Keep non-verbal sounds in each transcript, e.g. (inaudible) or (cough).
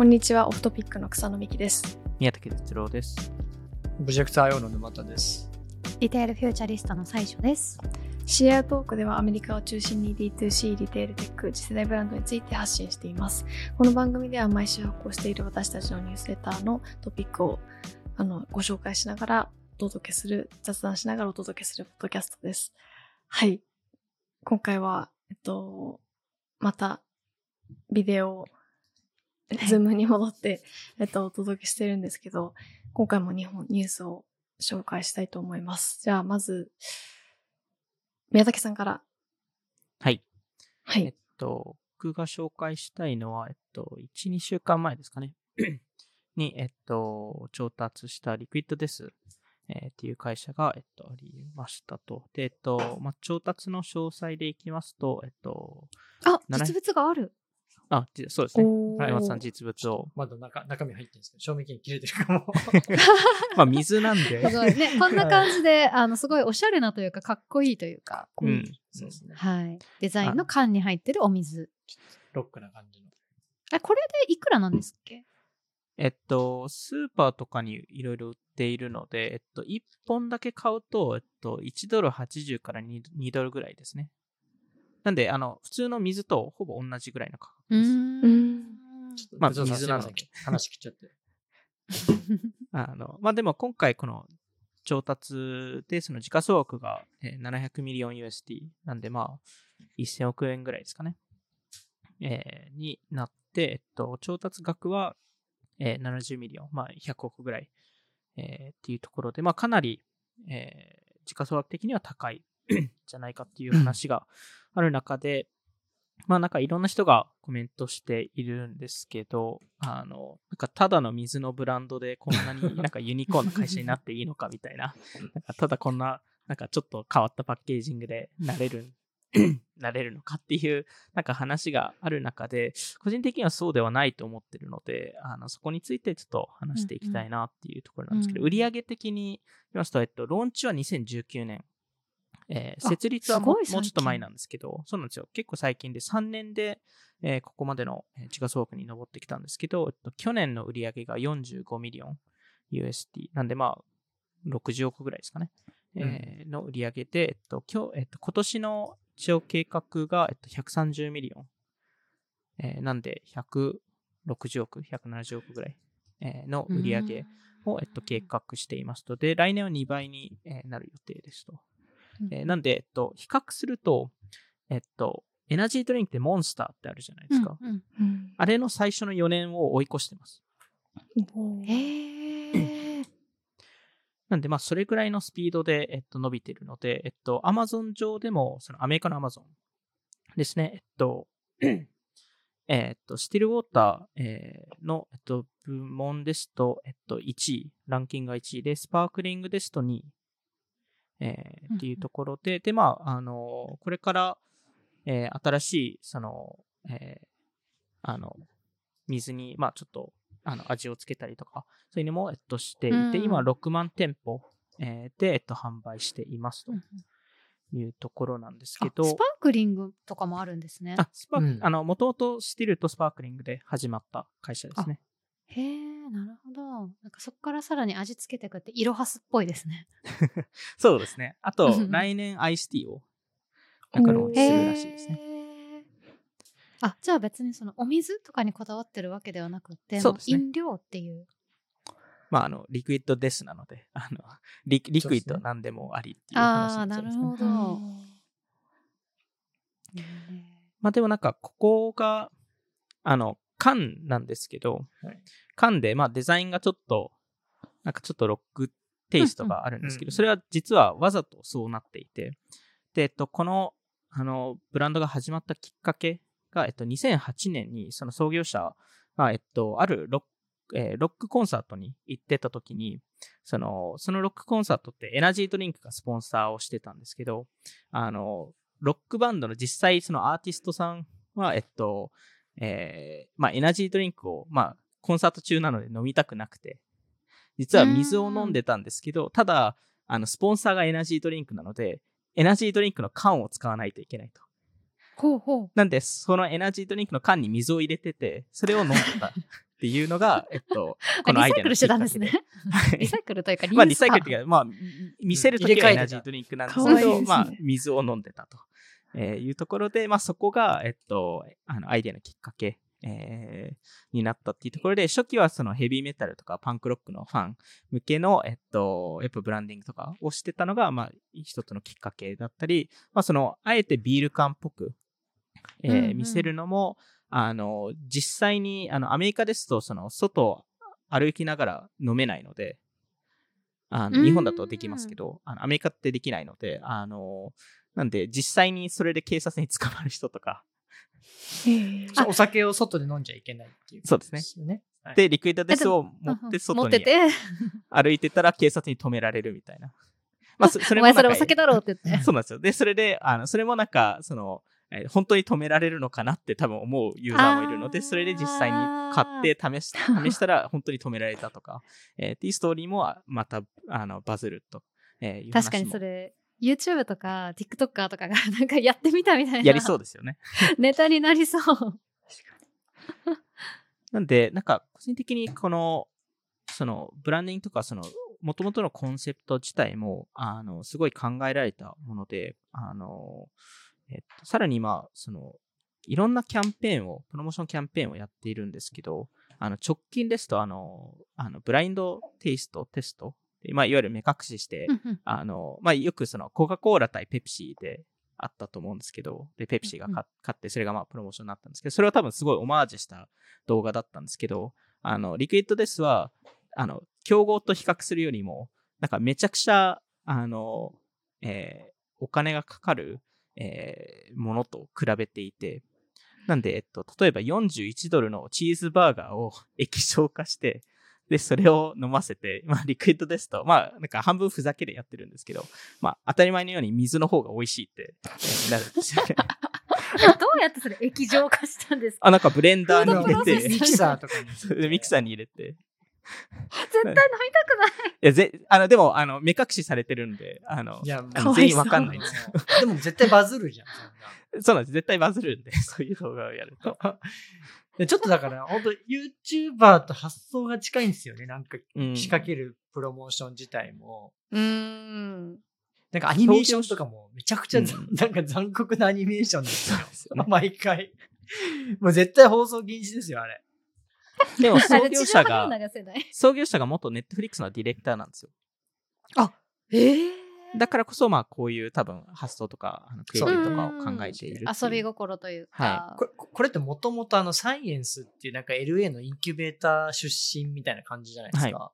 こんにちは、 Off Topic の草野美希です。宮武徹郎です。オブジェクター用の沼田です。リテールフューチャリストの最所です。シェアトークではアメリカを中心に D2C、リテールテック、次世代ブランドについて発信しています。この番組では毎週発行している私たちのニュースレターのトピックをあのご紹介しながらお届けする、雑談しながらお届けするポッドキャストです。はい。今回は、えっと、またビデオ、ズームに戻って、えっと、お届けしてるんですけど、今回も2本ニュースを紹介したいと思います。じゃあ、まず、宮武さんから。はい。はいえっ。と、僕が紹介したいのは、えっと、1、2週間前ですかね。(clears throat) に、えっと、調達した Liquid Death。えーっていう会社が、えっと、ありましたと。で、えっと、まあ、調達の詳細でいきますと、えっと、あ、実物がある。あ、じそうですね。山本さん実物を。まだ中中身入ってるんですけど、賞味期限切れてるかも。(laughs) まあ、水なんで。(laughs) すごいね。(laughs) こんな感じで、あの、すごいおしゃれなというか、かっこいいというか、うん。そうですね。はい。デザインの缶に入ってるお水。ロックな感じの。え、これでいくらなんですっけ？えっと、スーパーとかにいろいろ売っているので、えっと、1本だけ買うと、えっと、1ドル80から 2, 2ドルぐらいですね。なんで、あの、普通の水とほぼ同じぐらいの価格です。まあ水なので話切っちゃって。(laughs) あの、まあ、でも今回この調達で、その時価総額がえー700ミリオン USD なんで、まあ、1000億円ぐらいですかね。えーになって、えっと、調達額は、えー70 million、まあ、100億ぐらい、えーっていうところで、まあ、かなり、えー時価総額的には高いじゃないかっていう話がある中で、まあなんかいろんな人がコメントしているんですけど、あの、なんかただの水のブランドでこんなに (laughs) なんかユニコーンの会社になっていいのかみたいな、なんかただこんな、なんかちょっと変わったパッケージングでなれる、(clears throat) なれるのかっていう、なんか話がある中で、個人的にはそうではないと思ってるので、あの、そこについてちょっと話していきたいなっていうところなんですけど、うんうん売上的に言いますと、えっと、ローンチは2019年、えーあ設立はもうちょっと前なんですけど、そうなんですよ。結構最近で3年で、えーここまでのえー時価総額に上ってきたんですけど、えっと、去年の売り上げが45ミリオン USD。なんでまあ、60億ぐらいですかね。えーの売り上げで、えっと、今日、えっと、今年の一応計画が、えっと、130 million。えーなんで、160億、170億ぐらい、えーの売り上げを、えっと、計画していますと。で、来年は2倍にえーなる予定ですと。えーなんで、えっと、比較すると、えっと、エナジードリンクってモンスターってあるじゃないですか。うんうんうんあれの最初の4年を追い越してます。へー。(clears throat) なんで、まあ、それぐらいのスピードで、えっと、伸びてるので、えっと、アマゾン上でも、そのアメリカのアマゾンですね、えっと、(clears throat) えっと、スティルウォーター、えーの、えっと、部門ですと、えっと、1位、ランキングが1位で、スパークリングですと2位、えーっていうところで、で、まあ、あの、これから、えー新しい、その、えーあの、水に、まあ、ちょっと、あの、味をつけたりとか、そういうのも、えっと、していて、うん。今、6万店舗、えーで、えっと、販売していますとうんいうところなんですあけど、スパークリングとかもあるんですね。あ、スパーク、うん。あの、もともとスティルとスパークリングで始まった会社ですね。へー、なるほど。なんかそこからさらに味付けていくって、イロハスっぽいですね。(laughs) そうですね。あとう、ん来年アイスティーを、なんかローンチするらしいですね。あ、じゃあ別にそのお水とかにこだわってるわけではなくて、そうですねも飲料っていう。まあ、あの、 Liquid Death なので、あの、リ Liquid なんでもありっていう話ああ、になっちゃいますねなるほど。まあでもなんか、ここが、あの、缶なんですけど、はい缶で、まあデザインがちょっと、なんかちょっとロックテイストがあるんですけど、それは実はわざとそうなっていて、で、えっと、この、あの、ブランドが始まったきっかけが、えっと、2008年に、その創業者が、えっと、あるロック、えーロックコンサートに行ってた時に、その、そのロックコンサートってエナジードリンクがスポンサーをしてたんですけど、あの、ロックバンドの実際そのアーティストさんは、えっと、えーまあ、エナジードリンクを、まあ、コンサート中なので飲みたくなくて、実は水を飲んでたんですけど、ただ、あの、スポンサーがエナジードリンクなので、エナジードリンクの缶を使わないといけないと。ほうほう。なんで、そのエナジードリンクの缶に水を入れてて、それを飲んでたっていうのが、(laughs) えっと、このアイデアのリサイクルしてたんですね。リサイクルというかまあ、リサイクルっていうか、まあ、見せるときはエナジードリンクなんですけど、まあ、水を飲んでたと、えーいうところで、まあ、そこが、えっと、あの、アイデアのきっかけ、えーになったっていうところで、初期はそのヘビーメタルとかパンクロックのファン向けの、えっと、やっぱブランディングとかをしてたのが、まあ、一つのきっかけだったり、まあ、その、あえてビール缶っぽく、えーうんうん。見せるのも、あの、実際に、あの、アメリカですと、その、外を歩きながら飲めないので、あの、うん。日本だとできますけど、あの、アメリカってできないので、あの、なんで、実際にそれで警察に捕まる人とか、お酒を外で飲んじゃいけないっていう。そうですね。で、リクイッドデスを持うんって持外にってて、歩いてたら警察に止められるみたいな。まあ、そそお前それなんかお酒だろうって言って。(laughs) そうなんですよ。で、それで、あの、それもなんか、その、えー本当に止められるのかなって多分思うユーザーもいるので、それで実際に買って試し (laughs) 試したら本当に止められたとか、えーっていうストーリーもまた、あの、バズると、えーいう確かにそれ、YouTube とか TikToker とかが (laughs) なんかやってみたみたいな。やりそうですよね。(laughs) ネタになりそう。なんで、なんか、個人的にこの、その、ブランディングとか、その、もともとのコンセプト自体も、あの、すごい考えられたもので、あの、えっと、さらにまあ、その、いろんなキャンペーンを、プロモーションキャンペーンをやっているんですけど、あの、直近ですと、あの、あの、ブラインドテイストテスト、でまあ、いわゆる目隠しして、あの、まあ、よくその、コカ・コーラ対ペプシーであったと思うんですけど、で、ペプシーが勝って、それがまあ、プロモーションになったんですけど、それは多分すごいオマージュした動画だったんですけど、あの、 Liquid Death は、あの、競合と比較するよりも、なんかめちゃくちゃ、あの、えーお金がかかる、えーものと比べていて、なんで、えっと、例えば41ドルのチーズバーガーを液状化して、で、それを飲ませて、(laughs) まあ、 Liquid Death と、まあ、なんか半分ふざけでやってるんですけど、まあ、当たり前のように水の方が美味しいって、えーなるんですよね。(laughs) どうやってそれ液状化したんですか？あ、なんかブレンダーに入れて、ミキサーとかに。ミキサーに入れて。絶対飲みたくない。いや、ぜ、あの、でも、あの、目隠しされてるんで、あのい、や、全員わかんないんですよ。でも絶対バズるじゃん、そんな。(laughs) そうなんです。絶対バズるんで、そういう動画をやると。でちょっとだから、(laughs) 本当 YouTuber と発想が近いんですよね。なんか、うん仕掛けるプロモーション自体も。うーん。なんかアニメーションとかもめちゃくちゃ、うん (laughs) なんか残酷なアニメーションですよ。ですよね毎回。もう絶対放送禁止ですよ、あれ。でも、あ創れ業者が、で流せない。創業者が元ネットフリックスのディレクターなんですよ。ええだからこそ、まあ、こういう多分発想とか、あのクリエイティブとかを考えている。遊び心というか。これこれってもともとあのサイエンスっていうなんか LA のインキュベーター出身みたいな感じじゃないですか。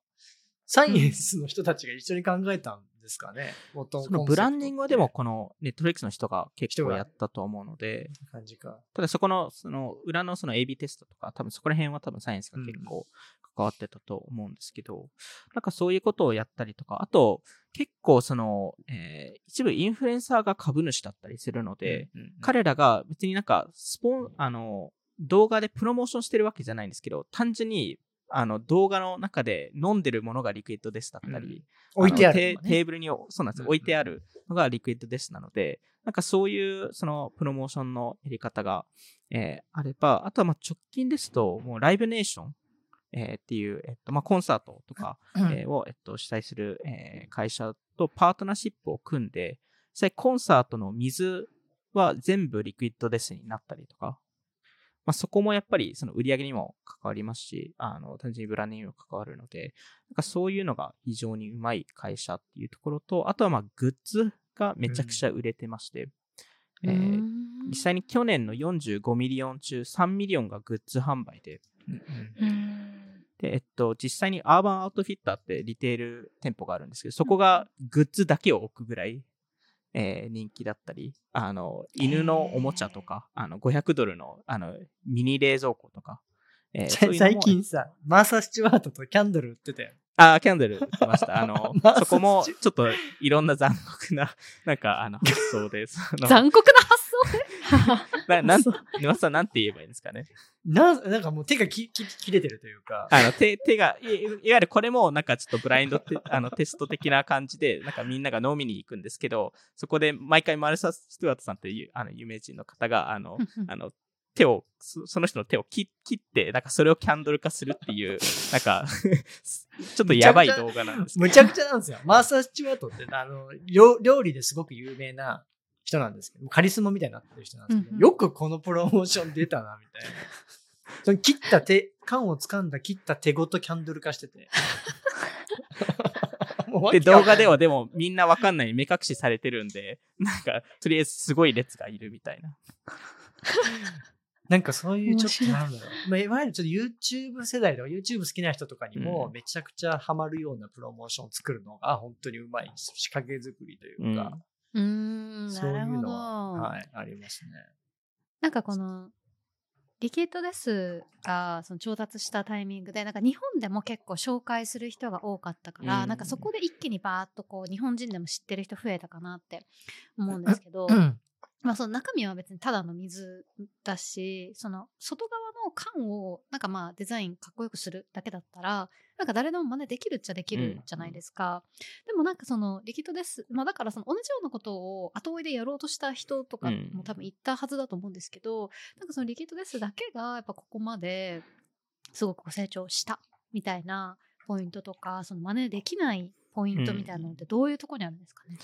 サイエンスの人たちが一緒に考えたんですかね。元そのブランディングはでも、このネットフリックスの人が結構やったと思うので、感じか。ただそこの、その裏のその AB テストとか、多分そこら辺は多分サイエンスが結構関わってたと思うんですけど、なんかそういうことをやったりとか、あと結構その、えー一部インフルエンサーが株主だったりするので、うん、うん彼らが別になんかスポン、あの、動画でプロモーションしてるわけじゃないんですけど、単純にあの動画の中で飲んでるものが Liquid Death だったり、置いてあるね、テテーブルに、そうなんですよ、うん置いてあるのが Liquid Death なので、なんかそういうそのプロモーションのやり方が、えーあれば、あとはまあ直近ですと、もうライブネーション、えーっていう、えっとまあ、コンサートとか、うん。えーを、えっと、主催する、えー会社とパートナーシップを組んで、実際コンサートの水は全部リクイッドデスになったりとか、まあ、そこもやっぱりその売り上げにも関わりますし、あの、単純にブランディングにも関わるので、なんかそういうのが非常にうまい会社っていうところと、あとはまあグッズがめちゃくちゃ売れてまして、えー実際に去年の45ミリオン中3ミリオンがグッズ販売で、うんうん。うん。で、えっと、実際に Urban Outfitters ってリテール店舗があるんですけど、そこがグッズだけを置くぐらい、えー人気だったり、あの、犬のおもちゃとか、あの、500ドルの、あの、ミニ冷蔵庫とか、えー最近さ、マーサ・スチュワートとキャンドル売ってたよ。あー、キャンドル売ってました。あの (laughs) まあ、そこもちちょっといろんな残酷な、(laughs) なんか、あの、発想です。(laughs) 残酷な発ななん沼津さんなんて言えばいいんですかね？ななんかもう手がきき切れてるというか。あの、手、手が、いいわゆるこれもなんかちょっとブラインドテあのテスト的な感じで、なんかみんなが飲みに行くんですけど、そこで毎回マルサ・スチュワートさんっていう、あの、有名人の方が、あの、想。あの、手を、そその人の手を切切って、なんかそれをキャンドル化するっていう、(laughs) なんか、(laughs) ちょっとやばい動画なんですむちゃくちゃなんですよ。マーサー・スチュワートって、あの、料料理ですごく有名な人なんですけど、カリスマみたいになってる人なんですけど、うんうんよくこのプロモーション出たな、みたいな。その切った手、缶を掴んだ切った手ごとキャンドル化してて。(laughs) で、動画ではでもみんなわかんない目隠しされてるんで、なんか、とりあえずすごい列がいるみたいな。なんかそういうちょっとなんだろう。まあ、いわゆるちょっと YouTube 世代とか YouTube 好きな人とかにもうんめちゃくちゃハマるようなプロモーションを作るのが本当にうまい仕掛け作りというか、うーん、そういうのなるほど。は、はい、ありますね。なんかこのリキッドデスがその調達したタイミングでなんか日本でも結構紹介する人が多かったから、うんなんかそこで一気にバーッとこう日本人でも知ってる人増えたかなって思うんですけど、うんまあその中身は別にただの水だしその外側の缶をなんかまあデザインかっこよくするだけだったらなんか誰でも真似できるっちゃできるじゃないですか、でもなんかそのリキッドですまあだからその同じようなことを後追いでやろうとした人とかも多分言ったはずだと思うんですけど、なんかそのリキッドですだけがやっぱここまですごく成長したみたいなポイントとかその真似できないポイントみたいなのってどういうところにあるんですかね、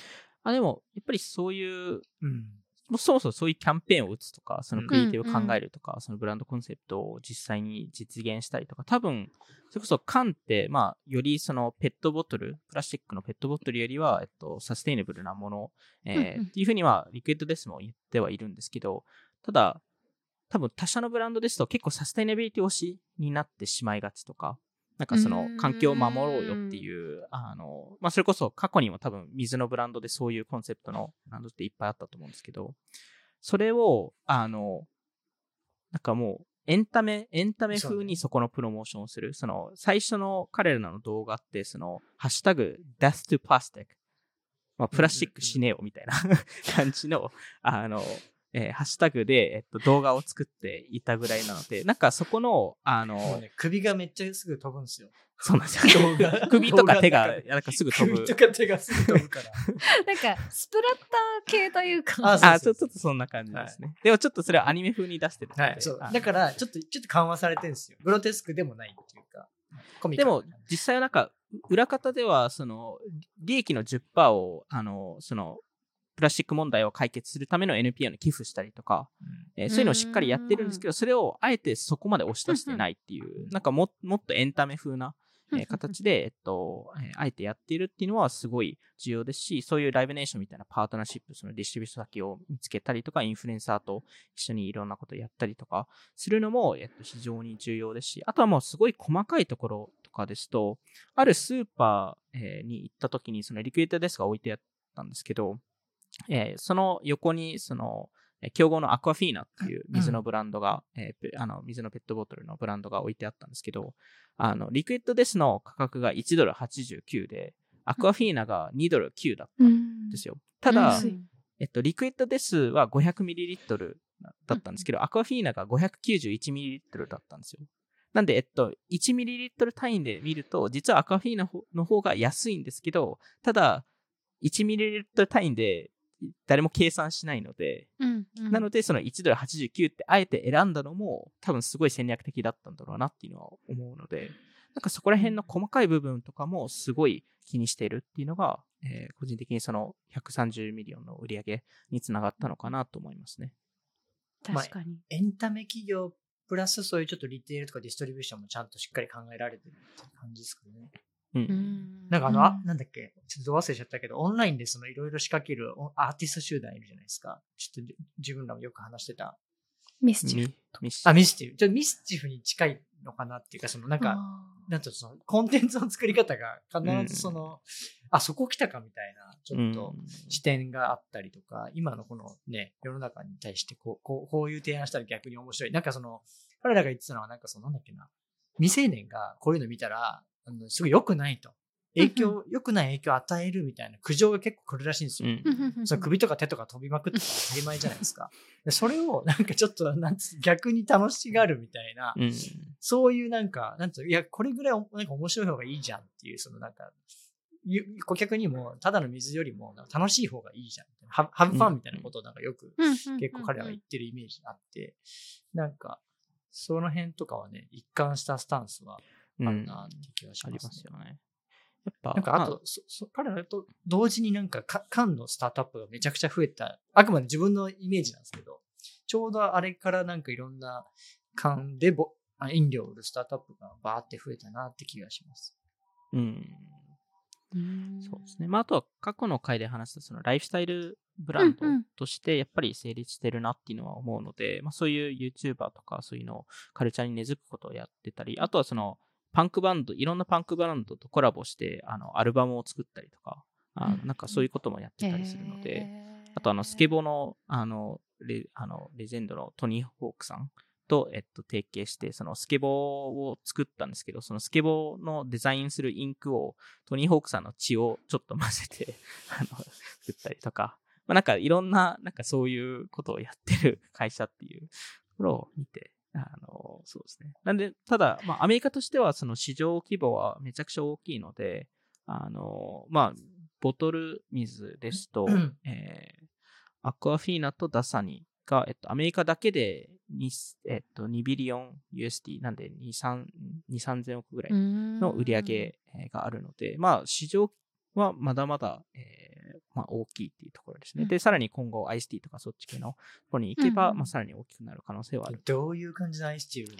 あ、でも、やっぱりそういう、うんもうそもそもそういうキャンペーンを打つとか、そのうん。クリエイティブを考えるとか、そのブランドコンセプトを実際に実現したりとか、多分、それこそ缶って、まあ、よりそのペットボトル、プラスチックのペットボトルよりは、えっと、サステイナブルなもの、えーうんうん。っていうふうには、リクイッドデスも言ってはいるんですけど、ただ、多分他社のブランドですと結構サステイナビリティ推しになってしまいがちとか、なんかその環境を守ろうよっていう、あの、まあ、それこそ過去にも多分水のブランドでそういうコンセプトのブランドっていっぱいあったと思うんですけど、それを、あの、なんかもう、エンタメ、エンタメ風にそこのプロモーションをする。その、最初の彼らの動画って、その、ハッシュタグ、death to plastic。まあ、プラスチック死ねよみたいな (laughs) 感じの、あの、えーハッシュタグで、えっと、動画を作っていたぐらいなので、(laughs) なんかそこの、あの、ね、首がめっちゃすぐ飛ぶんですよ。そうなんですよ。(laughs) 動画首とか手がなんかすぐ飛ぶ首。とか手がすぐ飛ぶから。(laughs) なんかスプラッター系というかあそうあ、ちょちょっとそんな感じですね。でもちょっとそれはアニメ風に出してる。はい、そう。あだから、ちょっと、ちょっと緩和されてるんですよ。グロテスクでもないっていうか。コミカでも実際はなんか、裏方では、その、利益の10%を、あの、その、プラスチック問題を解決するための NPO に寄付したりとか、えーそういうのをしっかりやってるんですけど、それをあえてそこまで押し出してないっていう、なんかももっとエンタメ風な、えー形で、えっと、えーあえてやっているっていうのはすごい重要ですし、そういうライブネーションみたいなパートナーシップ、そのディストリビュート先を見つけたりとか、インフルエンサーと一緒にいろんなことをやったりとかするのも、えっと、非常に重要ですし、あとはもうすごい細かいところとかですと、あるスーパー、えーに行った時に、そのリクイッドデスクが置いてあったんですけど、えーその横に、その、えー競合のアクアフィーナっていう水のブランドが、えーペあの、水のペットボトルのブランドが置いてあったんですけど、あの、リクイッドデスの価格が1ドル89で、アクアフィーナが2ドル9だったんですよ。ただ、うんえっと、 Liquid Death は 500ml だったんですけど、 Aquafina が 591ml だったんですよ。なんで、えっと、1ml 単位で見ると、実は Aquafina の方が安いんですけど、ただ、1ml 単位で誰も計算しないので、うんうんなので、その1ドル89ってあえて選んだのも、多分すごい戦略的だったんだろうなっていうのは思うので、なんかそこら辺の細かい部分とかもすごい気にしているっていうのが、えー個人的にその130ミリオンの売り上げにつながったのかなと思いますね。確かに。エンタメ企業プラスそういうちょっとリテールとかディストリビューションもちゃんとしっかり考えられてるって感じですかね。うん。うんなんかあの、うんあ、なんだっけ、ちょっと忘れちゃったけど、オンラインでそのいろいろ仕掛けるおアーティスト集団いるじゃないですか。ちょっとじ自分らもよく話してた。ミスチル。あ、ミスチル。ちょっとミスチルに近いのかなっていうか、そのなんか、あなんとそのコンテンツの作り方が必ずその、あ、そこ来たかみたいな、ちょっと視点があったりとか、今のこのね、世の中に対してこう、こう、こういう提案したら逆に面白い。なんかその、彼らが言ってたのはなんかその、なんだっけな、未成年がこういうの見たら、あのすごい良くないと。影響、良くない影響を与えるみたいな苦情が結構来るらしいんですよ。うんその首とか手とか飛びまくって当たり前じゃないですか。(laughs) でそれをなんかちょっと (laughs) なんつ逆に楽しがるみたいな、うん。そういうなんか、なんつうのいや、これぐらいおなんか面白い方がいいじゃんっていう、そのなんか、ゆ顧客にも、ただの水よりも楽しい方がいいじゃん。ハハブファンみたいなことをなんかよく結構彼は言ってるイメージあって、なんか、その辺とかはね、一貫したスタンスはあるなって気がしあります、ますよね。やっぱ、なんかあと、そそ彼らと同時になんかか缶のスタートアップがめちゃくちゃ増えた、あくまで自分のイメージなんですけど、ちょうどあれからなんかいろんな缶でぼあ飲料を売るスタートアップがバーって増えたなって気がします。うん。うんそうですね。まあ、あとは過去の回で話したそのライフスタイルブランドうんうんとしてやっぱり成立してるなっていうのは思うので、まあ、そういう YouTuber とかそういうのをカルチャーに根付くことをやってたり、あとはそのパンクバンド、いろんなパンクバンドとコラボしてあのアルバムを作ったりとか、あうん。なんかそういうこともやってたりするので、あとあのスケボーのあのレあのレジェンドのトニー・ホークさんと、えっと、提携して、そのスケボーを作ったんですけど、そのスケボーのデザインするインクをトニー・ホークさんの血をちょっと混ぜて、(laughs) あの、作ったりとか、まあ、なんかいろんな、なんかそういうことをやってる会社っていうところを見て、(laughs) あの、そうですね。なんで、ただ、まあ、アメリカとしてはその市場規模はめちゃくちゃ大きいので、あの、まあ、ボトル水ですと、うんえーアクアフィーナとダサニが、えっと、アメリカだけで 2, えっと、2ビリオン USD なんで2、3 2 3000億ぐらいの売り上げえーがあるので、まあ、市場はまだまだ、えーまあ、大きいっていうところですね。うんで、さらに今後、アイスティーとかそっち系のところに行けば、うんうんまあ、さらに大きくなる可能性はある。どういう感じのアイスティー売る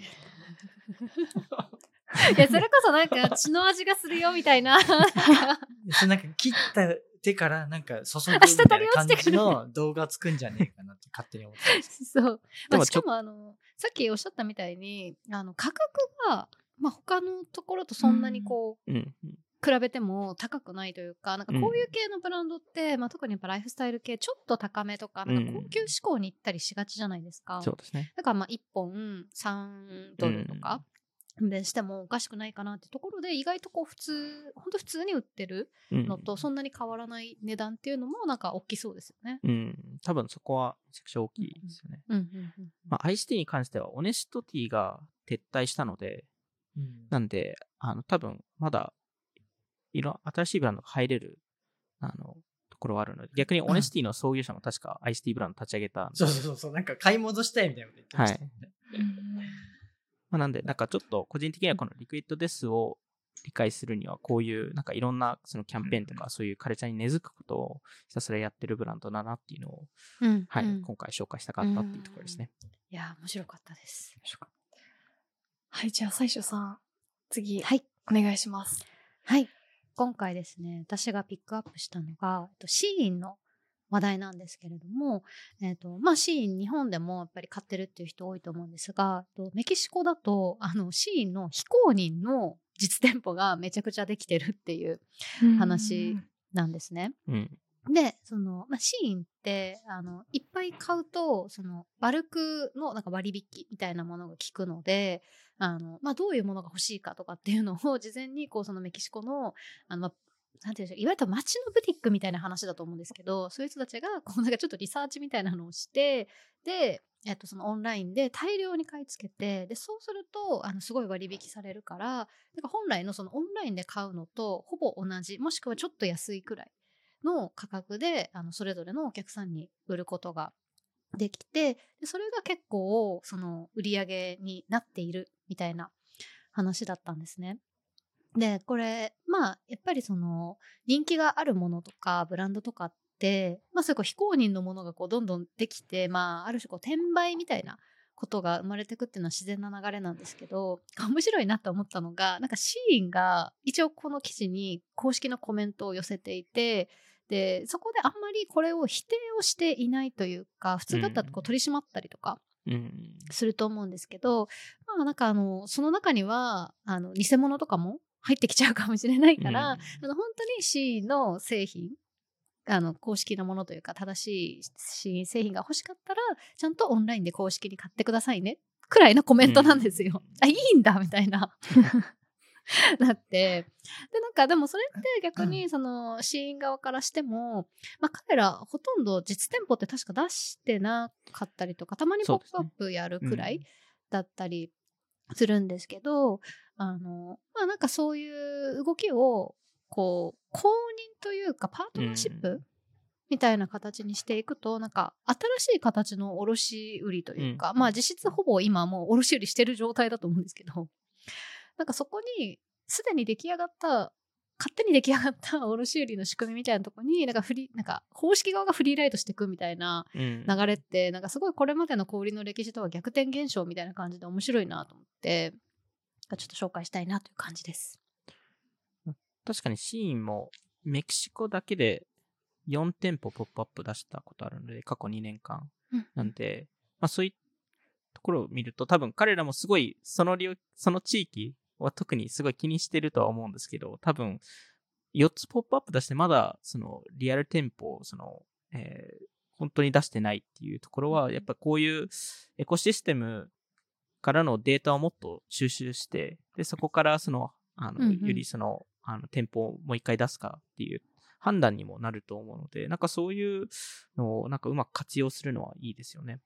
の？(laughs) いやそれこそなんか血の味がするよみたいな (laughs) それなんか切った手からなんか注ぐみ滴たいな感り落ちてくるじの動画作んじゃねえかなって勝手に思ってます。(laughs) そう、まあしかもあのさっきおっしゃったみたいにあの価格が、まあ、他のところとそんなにこう、うん。うん比べても高くないというかなんかこういう系のブランドって、まあ、特にやっぱライフスタイル系ちょっと高めとかなんか高級志向に行ったりしがちじゃないですか。そうですね。だからまあ1本3ドルとかでしてもおかしくないかなってところで意外とこう普通本当普通に売ってるうんのとそんなに変わらない値段っていうのもなんか大きそうですよね。うん。多分そこはめちゃくちゃ大きいですよね。うんうんうんまあ、アイスティーに関しては、 Honest Tea が撤退したので、うんなんで、あの、多分、まだ、いろ、新しいブランドが入れる、あの、ところはあるので、逆に Honest Tea の創業者も確かアイスティーブランド立ち上げたそうそうそう。そう、なんか買い戻したいみたいなこと言ってましたもんね。まあ、なんで、なんかちょっと個人的にはこの Liquid Death を理解するには、こういう、なんかいろんなそのキャンペーンとか、そういうカルチャーに根付くことをひたすらやってるブランドだなっていうのを、うんはい、うん今回紹介したかったっていうところですね。い。や面白かったです。はい、じゃあ、最初さん、次、はい。お願いします。はい。今回ですね、私がピックアップしたのが、えっとシーインの話題なんですけれども、えっと、まあ、シーイン日本でもやっぱり買ってるっていう人多いと思うんですが、えっとメキシコだと、あの、シーインの非公認の実店舗がめちゃくちゃできてるっていう話なんですね。うん。で、その、まあ、シーンって、あの、いっぱい買うと、その、バルクのなんか割引みたいなものが効くので、あの、まあ、どういうものが欲しいかとかっていうのを事前に、こう、そのメキシコの、あの、まあなんていうんでしょう、いわゆる街のブティックみたいな話だと思うんですけど、そういう人たちが、こう、なんかちょっとリサーチみたいなのをして、で、えっと、そのオンラインで大量に買い付けて、で、そうすると、あの、すごい割引されるから、なんか本来のそのオンラインで買うのとほぼ同じ、もしくはちょっと安いくらいの価格であのそれぞれのお客さんに売ることができてそれが結構その売り上げになっているみたいな話だったんですね。でこれまあやっぱりその人気があるものとかブランドとかって、まあ、そういうこう非公認のものがこうどんどんできて、まあ、ある種こう転売みたいなことが生まれてくっていうのは自然な流れなんですけど面白いなと思ったのがなんかシーンが一応この記事に公式のコメントを寄せていてでそこであんまりこれを否定をしていないというか普通だったらこう取り締まったりとかうん。すると思うんですけど、まあなんかあのその中にはあの偽物とかも入ってきちゃうかもしれないから、あの本当に C の製品あの公式なものというか正しい C 製品が欲しかったらちゃんとオンラインで公式に買ってくださいねくらいのコメントなんですよ。うんあいいんだみたいな。(laughs) なって。でなんかでもそれって逆にそのシーン側からしても、まあ、彼らほとんど実店舗って確か出してなかったりとかたまにポップアップやるくらいだったりするんですけど、あのまあなんかそういう動きをこう公認というかパートナーシップ、うん。みたいな形にしていくとなんか新しい形の卸売というか、まあ実質ほぼ今もう卸売してる状態だと思うんですけどなんかそこにすでに出来上がった勝手に出来上がった (laughs) 卸売の仕組みみたいなところになんかフリなんか方式側がフリーライトしていくみたいなうん流れってなんかすごいこれまでの小売りの歴史とは逆転現象みたいな感じで面白いなと思ってちょっと紹介したいなという感じです。確かにシーンもメキシコだけで4店舗ポップアップ出したことあるので、過去2年間。なんで、まあそういうところを見ると多分彼らもすごいその領その地域は特にすごい気にしてるとは思うんですけど、多分4つポップアップ出してまだそのリアル店舗をその、えー本当に出してないっていうところは、やっぱこういうエコシステムからのデータをもっと収集して、で、そこからその、あの、よりその、あの、店舗をもう一回出すかっていう判断にもなると思うので、なんかそういうのをなんかうまく活用するのはいいですよね。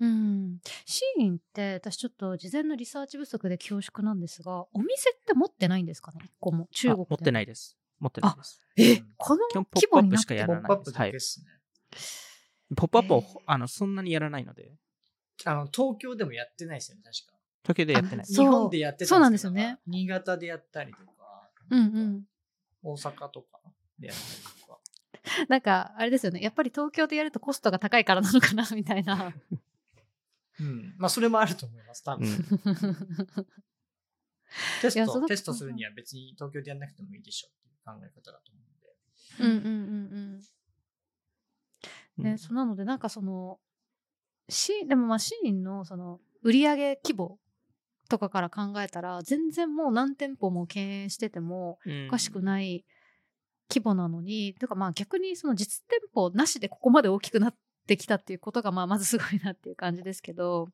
うん、シーンって私ちょっと事前のリサーチ不足で恐縮なんですがお店って持ってないんですかね？一個も中国持ってないいです。持ってないです。えこの基本ポッ規プアップしか模になってやらないです。ポップアップはい。ポップアップを、えーあの、そんなにやらないので、あの、東京でもやってないですよね、確か。東京でやってない。そう日本でやってたそうなんですよね。新潟でやったりとか、うんうん大阪とかでやったりとか。なんかあれですよねやっぱり東京でやるとコストが高いからなのかなみたいな (laughs) うん。まあ、それもあると思います、多う分。ん。(laughs) テスト、テストするには別に東京でやんなくてもいいでしょっていう考え方だと思うんうんうんうんね、そうなのでなんかそのシーンでもまあシーンのその売上規模とかから考えたら全然もう何店舗も経営しててもうんおかしくない規模なのに、というかまあ逆にその実店舗なしでここまで大きくなってきたっていうことがまあまずすごいなっていう感じですけど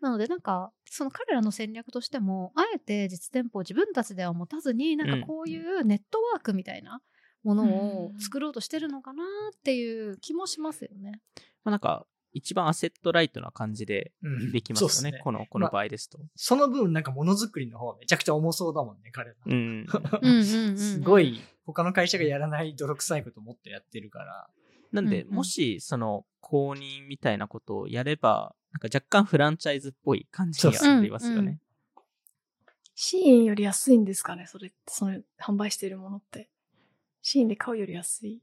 なのでなんかその彼らの戦略としてもあえて実店舗を自分たちでは持たずになんかこういうネットワークみたいなものを作ろうとしてるのかなっていう気もしますよね。まあ、なんか、一番アセットライトな感じでできますよね。そうっすこの、この場合ですと。その分、なんかものづくりの方はめちゃくちゃ重そうだもんね、彼ら。うん。うんうんうんうんすごい、他の会社がやらない泥臭いこともっとやってるから。なんで、うんうんもし、その、公認みたいなことをやれば、なんか若干フランチャイズっぽい感じにはなりますようんうんね。シーンより安いんですかねそれ、その販売しているものって。シーンで買うより安い。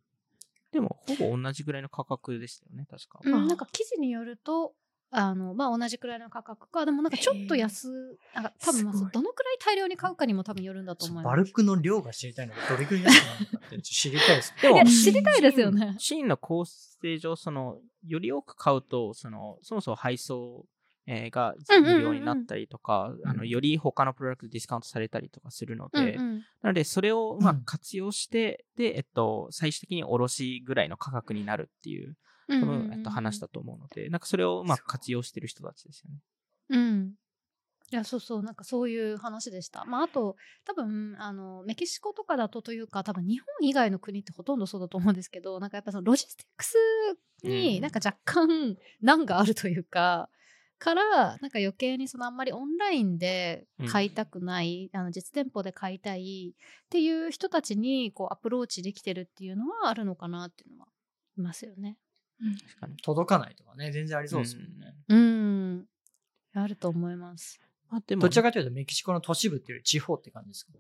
でも、ほぼ同じぐらいの価格でしたよね、確か。うん、なんか記事によるとあの、まあ、同じくらいの価格かでもなんかちょっと安なんか多分まあどのくらい大量に買うかにも多分よるんだと思います。バルクの量が知りたいのがどれくらい安くなるのかって知りたいですね。でも知りたいですよね。シーンの構成上、その、より多く買うと、その、そもそも配送、えーが無料になったりとか、あの、より他のプロダクトディスカウントされたりとかするので、うんうんなので、それをうまく活用して、で、えっと、最終的に卸ぐらいの価格になるっていう、多分、えっと、話だと思うので、なんかそれをうまく活用してる人たちですよね。うん。いや、そうそう、なんかそういう話でした。まあ、あと、多分、あの、メキシコとかだとというか、多分日本以外の国ってほとんどそうだと思うんですけど、なんかやっぱそのロジスティックスうんになんか若干難があるというか、から、なんか余計にそのあんまりオンラインで買いたくない、あの実店舗で買いたいっていう人たちにこうアプローチできてるっていうのはあるのかなっていうのはいますよね。確かに。届かないとかね、全然ありそうですもんね。うん。あると思います。まあ、でも、どちらかというとメキシコの都市部っていうより地方って感じですか？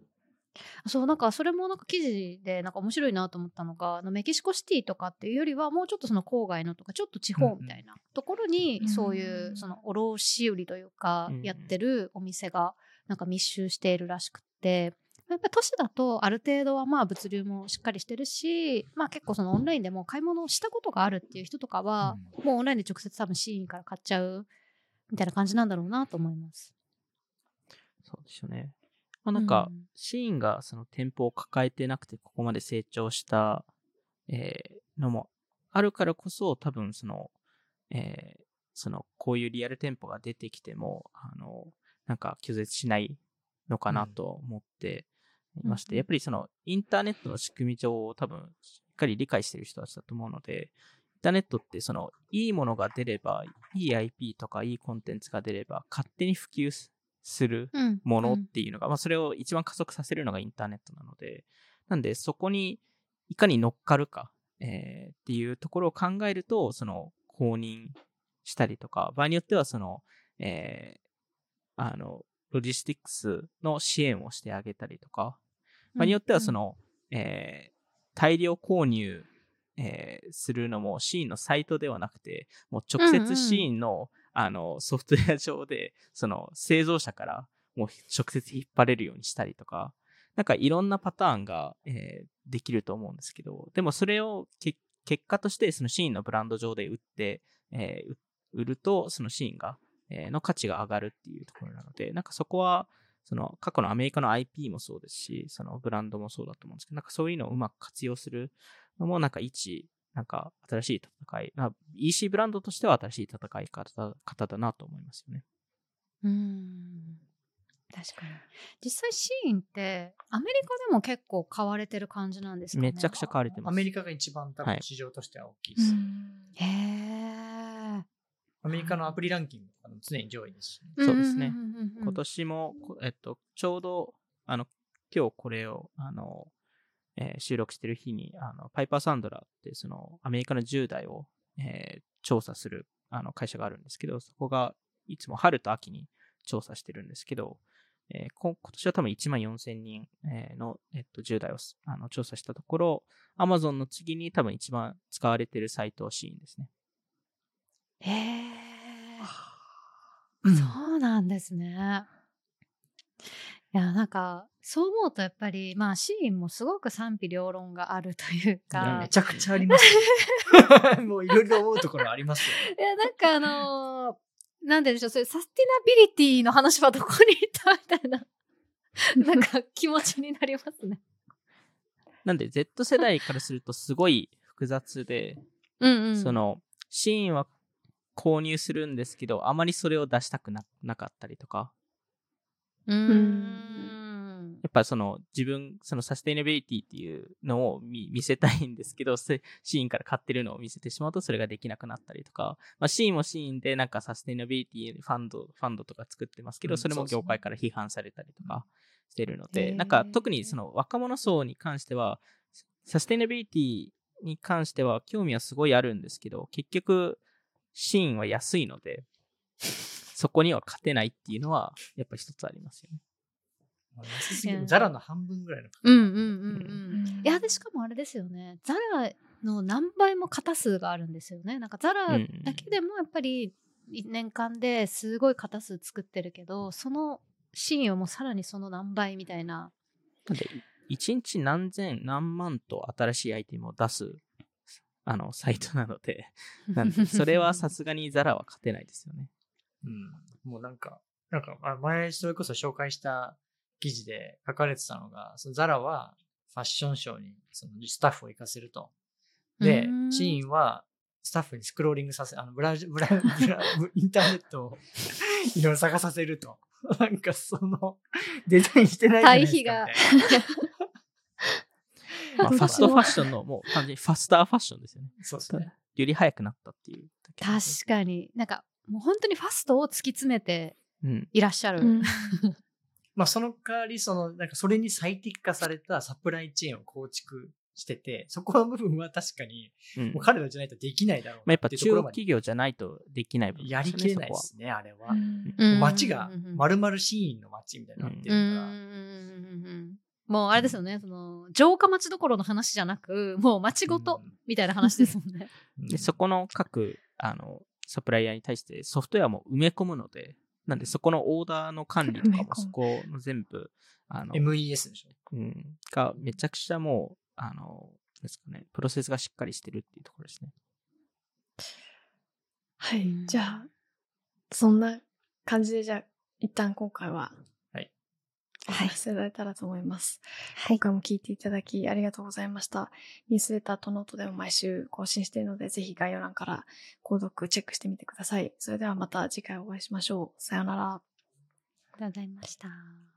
そうなんかそれもなんか記事でなんか面白いなと思ったのがあのメキシコシティとかっていうよりはもうちょっとその郊外のとかちょっと地方みたいなところにうんそういうその卸売りというかうんやってるお店がなんか密集しているらしくってやっぱり都市だとある程度はまあ物流もしっかりしてるしまあ結構そのオンラインでも買い物をしたことがあるっていう人とかはもうオンラインで直接多分シーンから買っちゃうみたいな感じなんだろうなと思います。そうですよね。まあ、なんか、うんシーンがその店舗を抱えてなくてここまで成長した、えーのもあるからこそ多分その、えーそのこういうリアル店舗が出てきても、あの、なんか拒絶しないのかなと思っていまして、うんやっぱりそのインターネットの仕組み上多分しっかり理解してる人たちだと思うので、インターネットってそのいいものが出れば、いい IP とかいいコンテンツが出れば勝手に普及すするうん。ものっていうのが、まあそれを一番加速させるのがインターネットなので、なんでそこにいかに乗っかるか、えーっていうところを考えると、その公認したりとか、場合によってはその、えーあの、ロジスティックスの支援をしてあげたりとか、場合によってはその、えー大量購入、えーするのもシーンのサイトではなくて、もう直接シーンの、あのソフトウェア上で、その製造者からもう直接引っ張れるようにしたりとか、なんかいろんなパターンが、えーできると思うんですけど、でもそれをけ結果としてそのシーンのブランド上で売って、えーう売るとそのシーンが、えーの価値が上がるっていうところなので、なんかそこは、その過去のアメリカの IP もそうですし、そのブランドもそうだと思うんですけど、なんかそういうのをうまく活用するのも、なんか一、なんか新しい戦い、まあ、EC ブランドとしては新しい戦い方方だなと思いますよね。うん確かに実際シーンってアメリカでも結構買われてる感じなんですかねめちゃくちゃ買われてます。アメリカが一番多はい分市場としては大きいです。へえアメリカのアプリランキングとかも常に上位ですし、そうですね。今年も、こえっと、ちょうど、あの、今日これを、あの、えー収録してる日に、あの、パイパーサンドラーって、その、アメリカの10代を、えー調査する、あの、会社があるんですけど、そこが、いつも春と秋に調査してるんですけど、えーこ今年は多分1万4000人えーの、えっと、10代をあの調査したところ、Amazon の次に多分一番使われてるサイトはシーンですね。へえうんそうなんですね。いやなんかそう思うとやっぱりまあシーンもすごく賛否両論があるというかめちゃくちゃありますよ。(laughs) もういろいろ思うところありますよ。いやなんかあのーなんででしょうそういうサスティナビリティの話はどこに行ったみたいななんか気持ちになりますね。なんで Z 世代からするとすごい複雑で、うんうん、そのシーンは購入するんですけど、あまりそれを出したくななかったりとか、うーん。やっぱその自分、そのサステイナビリティっていうのを見見せたいんですけど、せ SHEIN から買ってるのを見せてしまうとそれができなくなったりとか、まあ、 SHEIN も SHEIN でなんかサステイナビリティファンド、ファンドとか作ってますけど、うんそれも業界から批判されたりとかしてるのへで、ー。なんか特にその若者層に関しては、サステイナビリティに関しては興味はすごいあるんですけど、結局 SHEIN は安いので、そこには勝てないっていうのはやっぱ一つありますよね。安すぎる。ザラの半分ぐらいの。うんうんうんうん。いやでしかもあれですよね。ザラの何倍も型数があるんですよね。なんかザラうんだけでもやっぱり年間ですごい型数作ってるけどそのシーンをもうさらにその何倍みたいな。なんで、一日何千、何万と新しいアイテムを出す、あの、サイトなので、(laughs) なんで、それはさすがにザラは勝てないですよね。うん。もうなんか、なんか、あ前、それこそ紹介した記事で書かれてたのが、そのザラはファッションショーにそのスタッフを行かせると。でシーンはスタッフにスクローリングさせ、あの、ブラウジ、ブラウブラインターネットをいろいろ探させると。なんかその、デザインしてないじゃないですかみたいな。(laughs) まあ、ファストファッションの、もう完全にファスターファッションですよね。そうですね。より早くなったっていう。確かになんかもう本当にファストを突き詰めてうん。いらっしゃる、うん (laughs) まあその代わり、その、なんかそれに最適化されたサプライチェーンを構築してて、そこの部分は確かに、うんもう彼らじゃないとできないだろうまあ、やっぱ中企業じゃないとできない部分やりきれないですね、あれは。うんうん街がうんうんうん丸々シーンの街みたいになってるうんから。もうあれですよね、その城下町どころの話じゃなくもう町ごとみたいな話ですもんね。うんで、そこの各、あの、サプライヤーに対してソフトウェアも埋め込むので、なんでそこのオーダーの管理とかもそこの全部、あの、MES でしょ。うん、がめちゃくちゃもう、あの、ですかね、プロセスがしっかりしてるっていうところですね。はい、うんじゃあそんな感じでじゃあ一旦今回は話しいただいたらと思います、今回も聞いていただきありがとうございました。ニュースレターとノートでも毎週更新しているのでぜひ概要欄から購読チェックしてみてください。それではまた次回お会いしましょう。さようなら。ありがとうございました。